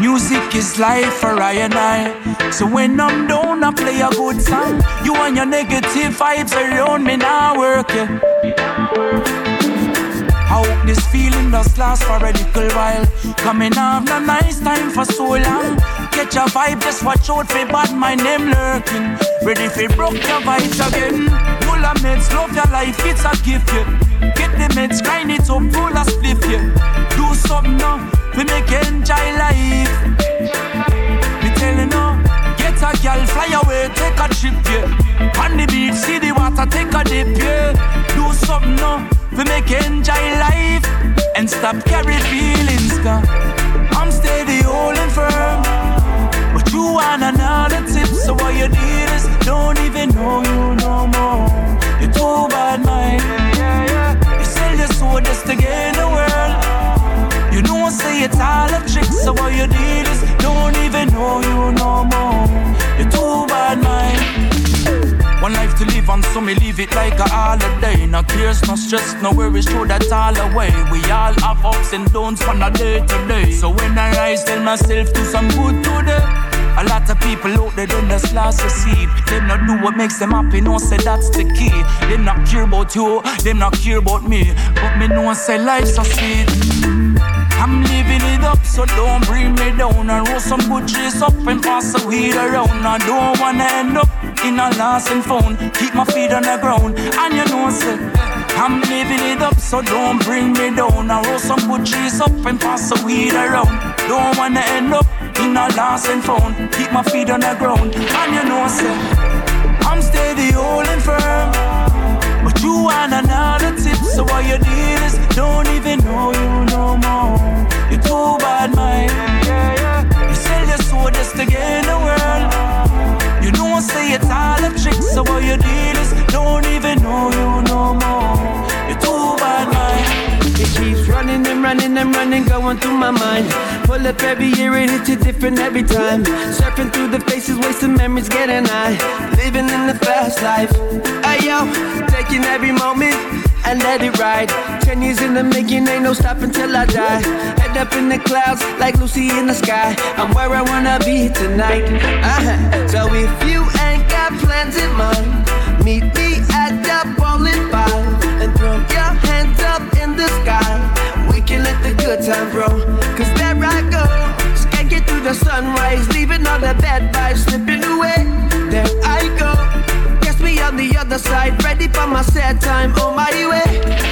music is life for I and I. So when I'm down, I play a good song. You and your negative vibes around me now work, yeah. I hope this feeling does last for a little while. Coming off a nice time for so long. Catch a vibe, just watch out for bad my name lurking. Ready for broke your vibes again. Full of meds, love your life, it's a gift, yeah. Get the meds, grind it up, full of spliff, yeah. Do something now, we make enjoy life. Me telling you, get a girl, fly away, take a trip, yeah. On the beach, see the water, take a dip, yeah. Do something now we make enjoy life and stop carry feelings. Cause I'm steady holding firm, me leave it like a holiday. No cares, no stress, no worries, throw that all away. We all have ups and downs from a day to day. So when I rise, tell myself do some good today. A lot of people out there don't just lost a seed. Them not do what makes them happy, no say that's the key. Them not care about you, them not care about me. But me know say life's so sweet. I'm living it up, so don't bring me down. I roll some good trees up and pass the weed around. I don't wanna end up in a and found. Keep my feet on the ground, and you know, say, I'm living it up, so don't bring me down. I roll some good trees up and pass the weed around. Don't wanna end up in a and found. Keep my feet on the ground, and you know, say, I'm steady holding firm. You want another tip, so what you did is don't even know you no more. You're too bad, man. You sell your soul just to gain the world. You don't say it's all a trick, so what you did is don't even know you no more. Keeps running and running and running, going through my mind. Pull up every year, it hits you different every time. Surfing through the faces, wasting memories, getting high. Living in the fast life. Hey yo, taking every moment and let it ride. Ten years in the making, ain't no stopping till I die. Head up in the clouds, like Lucy in the sky. I'm where I wanna be tonight. Uh-huh. So if you ain't got plans in mind, meet me at the bowling five and throw your the sky. We can let the good time roll, cause there I go. Skanking through the sunrise, leaving all the bad vibes slipping away. There I go Guess me on the other side, ready for my sad time on my way.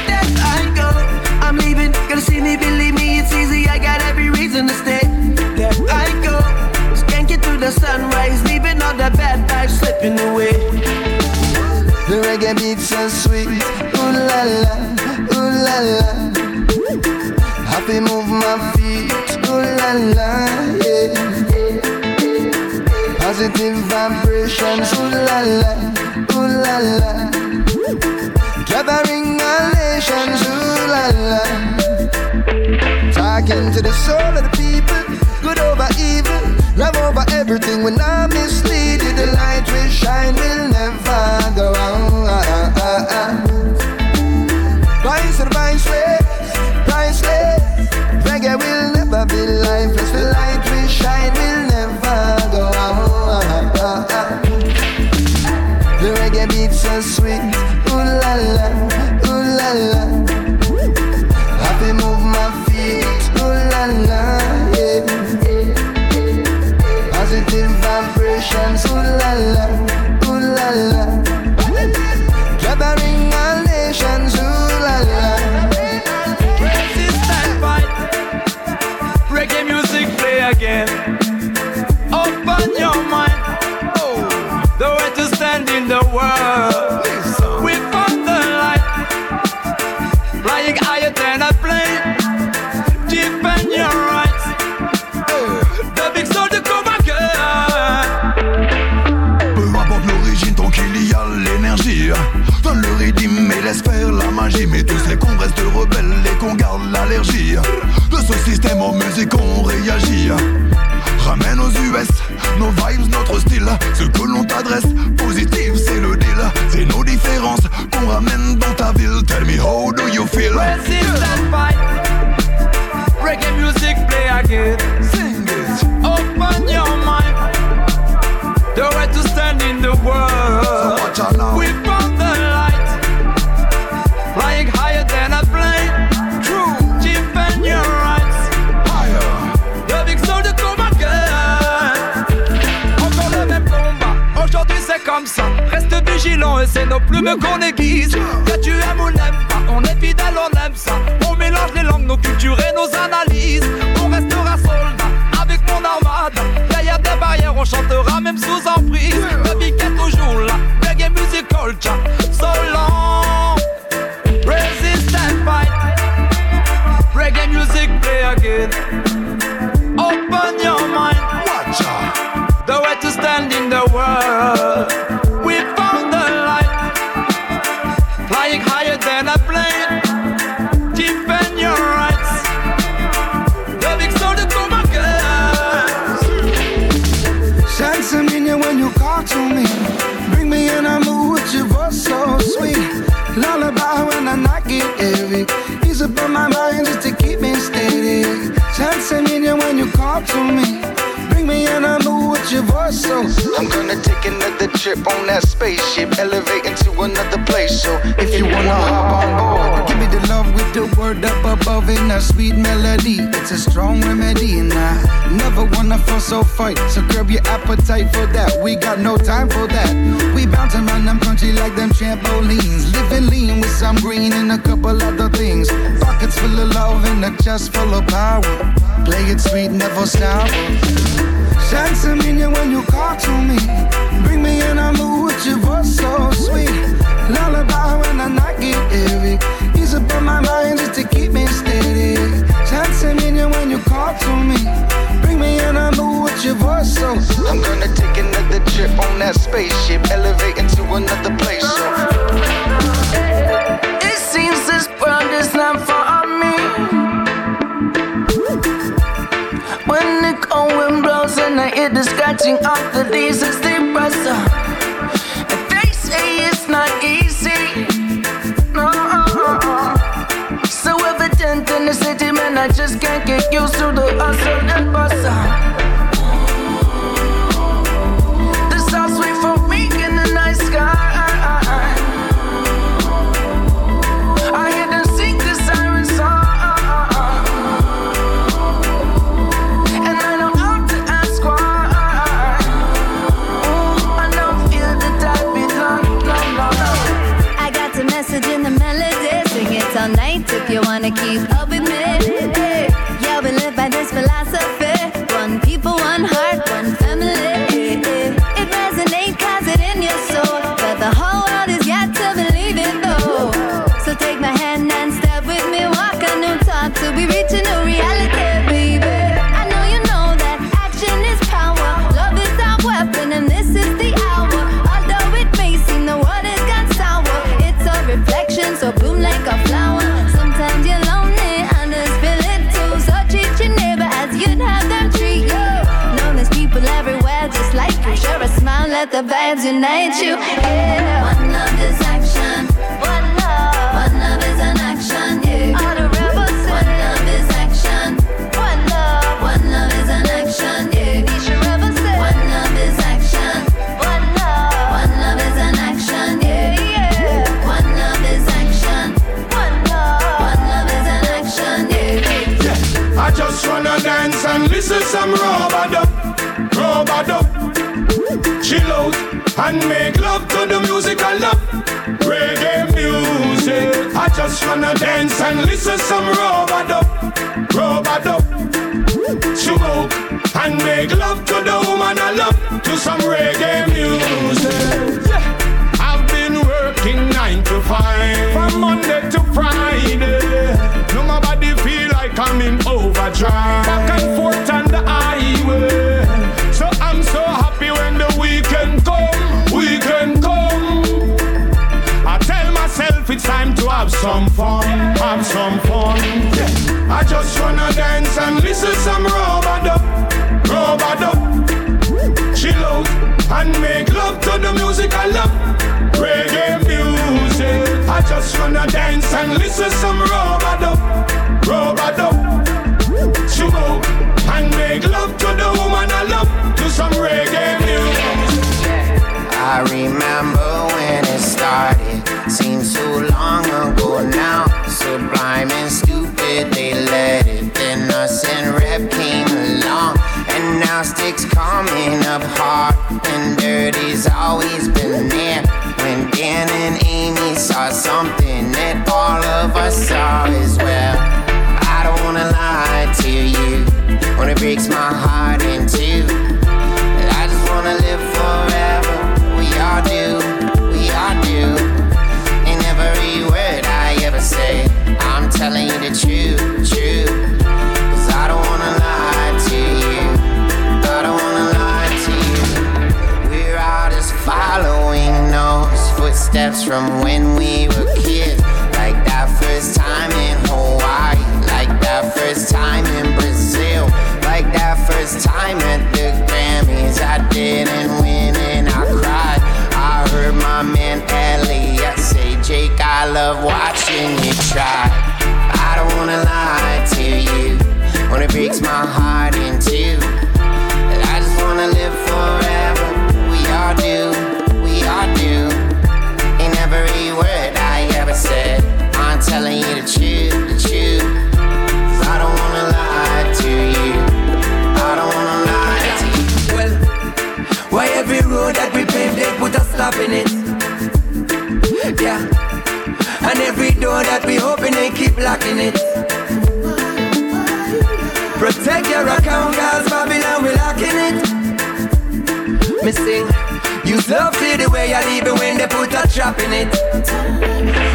There I go, I'm leaving. Gonna see me, believe Positive vibrations, ooh la la ooh la la. Gathering all nations, ooh la la. Talking to the soul of the people, good over evil, love over everything. When I mislead you, the light will shine, will never beat so sweet, ooh la la, Et laisse faire la magie. Mais tu sais qu'on reste rebelle et qu'on garde l'allergie. De ce système en musique, on réagit. Ramène aux US nos vibes, notre style. Ce que l'on t'adresse, positif, c'est le deal. C'est nos différences qu'on ramène dans ta ville. Tell me how do you feel? Resistance fight. Reggae music play again. C'est nos plumes qu'on aiguise. Que tu aimes ou n'aimes pas, on est fidèle, on aime ça. On mélange les langues, nos cultures et nos analyses. On restera soldat avec mon armade. Derrière des barrières, on chantera même sous emprise. Le pique est toujours là, reggae music culture. So long, resist and fight. Reggae music play again. Open your mind. Watch out. The way to stand in the world. So. I'm gonna take another trip on that spaceship, elevating to another place. So if you wanna hop on board, give me the love with the word up above in a sweet melody. It's a strong remedy, and I never wanna feel so fight. So curb your appetite for that. We got no time for that. We bouncing around them country like them trampolines. Living lean with some green and a couple other things. Pockets full of love and a chest full of power. Play it sweet, never sour. Some in you when you call to me. Bring me in a mood with your voice so sweet. Lullaby when I knock a let the vibes unite you. Yeah. One love is action. One love. One love is an action. Yeah. All the rebels say. One love is action. One love. One love is an action. Yeah. Each rebel say. One love is action. One love. One love is an action. Yeah. Yeah. One love is action. One love. One love is an action. Yeah. yeah. I just wanna dance and listen some rub-a-dub, and make love to the music I love. Reggae music. I just wanna dance and listen some rub-a-dub, rub-a-dub. Smoke and make love to the woman I love to some reggae music. I've been working nine to five from Monday to Friday. No my body feel like I'm in overdrive. Back and forth on the highway. Have some fun, have some fun. Yeah. I just wanna dance and listen some rub-a-dub, rub-a-dub. Chill out and make love to the music I love. Reggae music. I just wanna dance and listen some rub-a-dub, rub-a-dub. Try. Door that we open, they keep locking it. Protect your account, cause Babylon, we locking it. Me sing, use love to the way I leave it when they put a trap in it.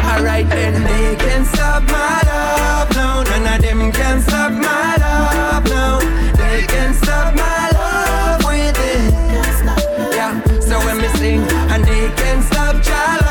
Alright then, they can stop my love now. None of them can stop my love now. They can stop my love with it. Yeah, so when me sing, and they can stop your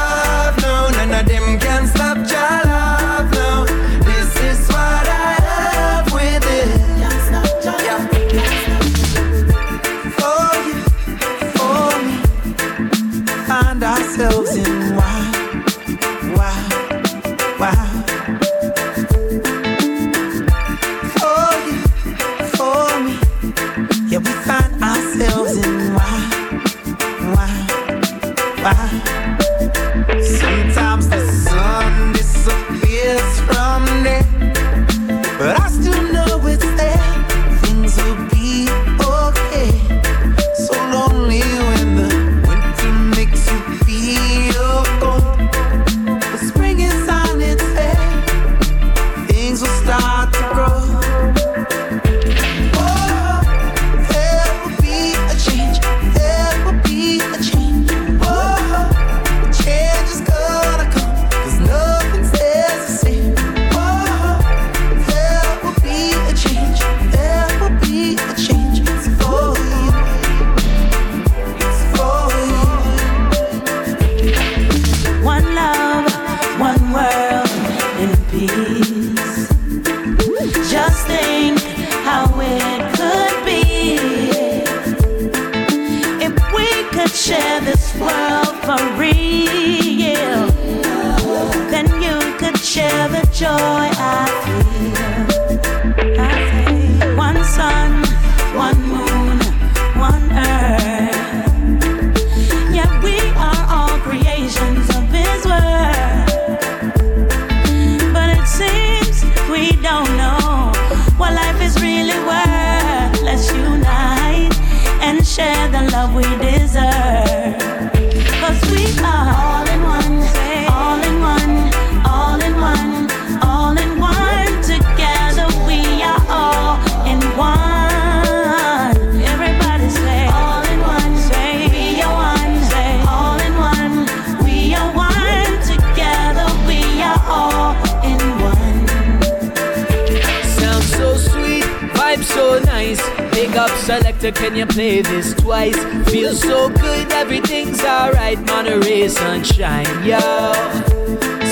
selector, can you play this twice? Feels so good, everything's alright. Monterey sunshine, yo.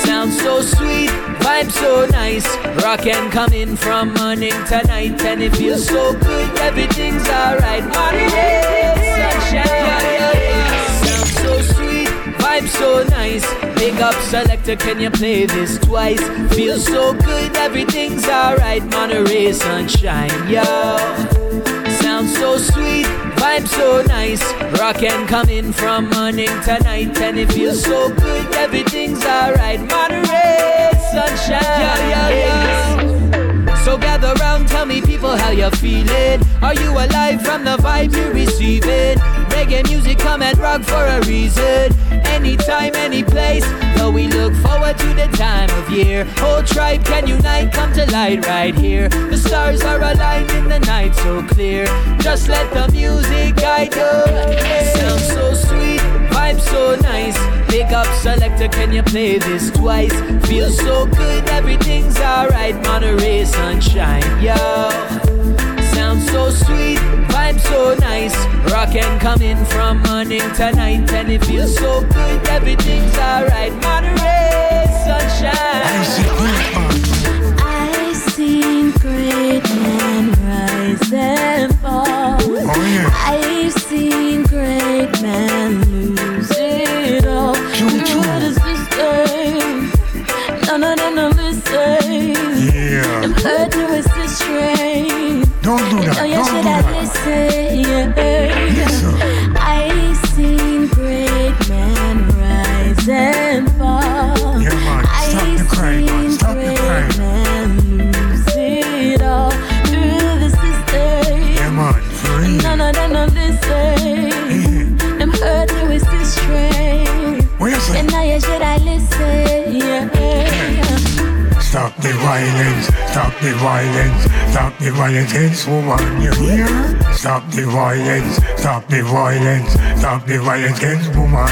Sounds so sweet, vibe so nice. Rockin' coming from morning to night, and it feels so good, everything's alright. Monterey sunshine, sounds so sweet, vibe so nice. Big up selector, can you play this twice? Feels so good, everything's alright. Monterey sunshine, yo. So sweet, vibe so nice. Rockin' coming from morning to night, and it feels so good, everything's alright. Monterey sunshine, yeah, yeah, yeah. So gather round, tell me people how you're feeling. Are you alive from the vibe you're receiving? Reggae music come and rock for a reason. Anytime, any place. Though we look forward to the time of year. Whole tribe can unite, come to light right here. The stars are aligned in the night so clear. Just let the music guide you. Sounds so sweet, vibe so nice. Big up selector, can you play this twice? Feels so good, everything's alright. Monterey sunshine, yo. Sounds so sweet, vibe so nice. Rockin' coming from morning to night, and it feels so good, everything's alright. Monterey sunshine. I seen great men rise and fall. Violence, stop the violence, woman, you hear? Stop the violence, stop the violence, stop the violence against woman.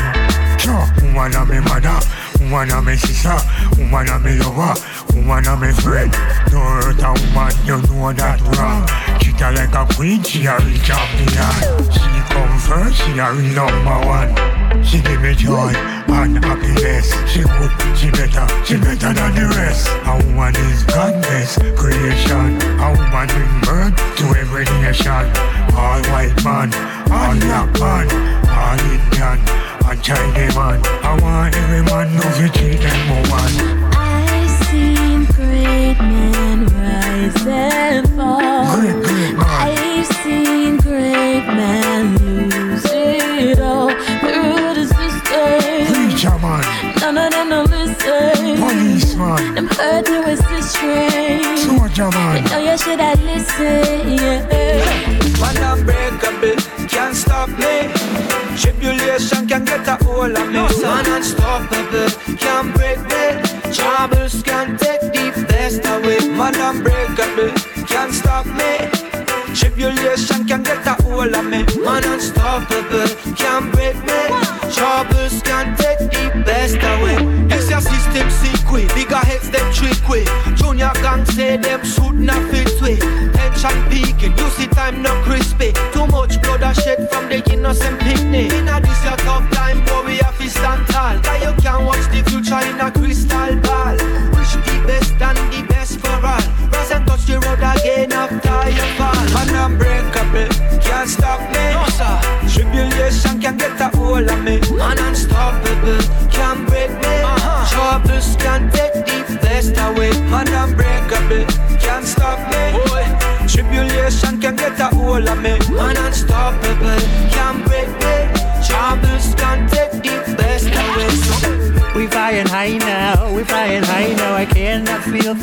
Sure, woman I'm a mother, woman I'm a sister, woman I'm a lover, woman I'm a friend. Don't hurt a woman, you know that wrong. Treat like a queen, she a real champion. Come first, she a real number one. She give me joy and happiness. She good, she better, she better than the rest. A woman is God's creation. A woman bring birth to every nation. All white man, all black man, all Indian, and Chinese man. I want every man to treat them woman. I seen great men rise and fall. Great, great man. I've seen great men lose it all through the Preacher man. None of them no listen. Policeman. Them heard me was the strange. Soldier man. You know oh, you should have listened. Yeah. Man unbreakable, can't stop me. Tribulation can get a hold of me. Man unstoppable, can't break me. Troubles can take the best away. Man unbreakable, can't stop me. Tribulation can get a hold of me. Man unstoppable, can't break me. Troubles can take the best away. This your system secret. Bigger heads them trick way. Junior gang say them shoot not fit way. Tension peaking, you see time not crispy. Too much blood shed from the innocent picnic. Inna this your tough time, boy we have to stand tall.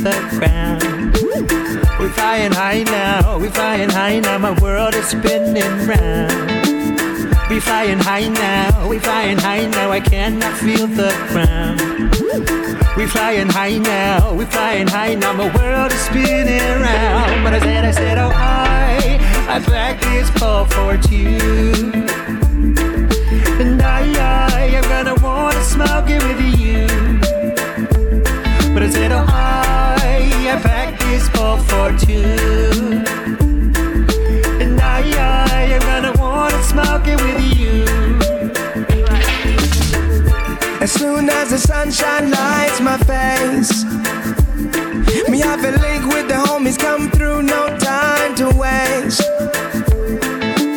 Cannot feel the ground. We flying high now, we're flying high now. My world is spinning round. We're flying high now, we're flying high now. I cannot feel the ground. We're flying high now, we're flying high now. My world is spinning round. But I said, I said, oh I, I back this ball for two. And I, I am gonna wanna smoke it with you. But I said, oh, I for two. And I, I am gonna wanna smoke it with you. As soon as the sunshine lights my face, me have a link with the homies come through, no time to waste.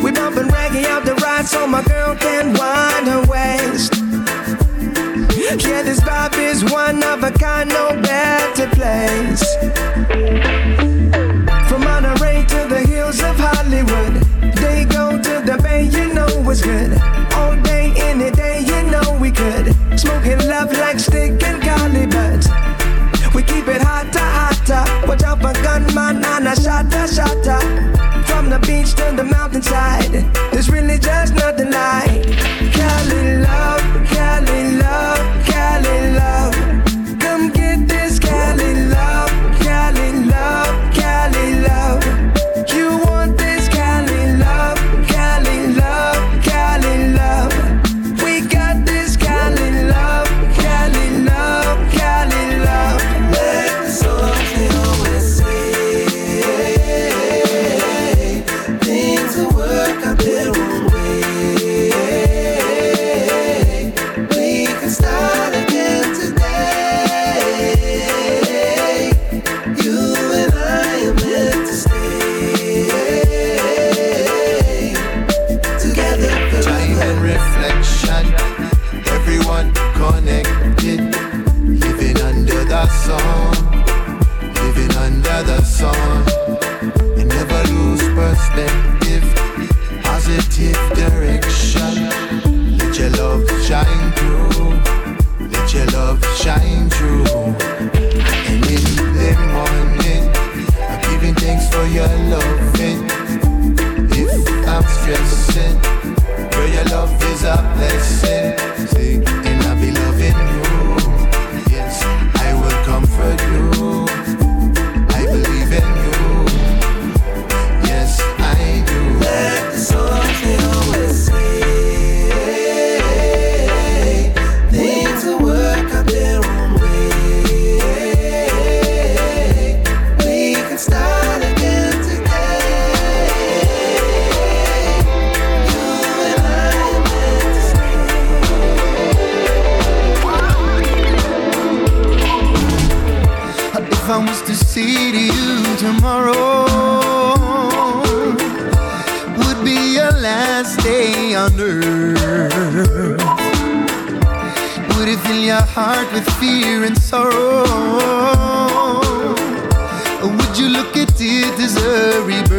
We bumping reggae up the ride so my girl can wind her waist. Yeah, this vibe is one of a kind, no better place. Gunman and a shotter, shotter. From the beach to the mountainside, there's really just nothing like Cali love, tomorrow would be your last day on earth? Would it fill your heart with fear and sorrow? Or would you look at it as a rebirth?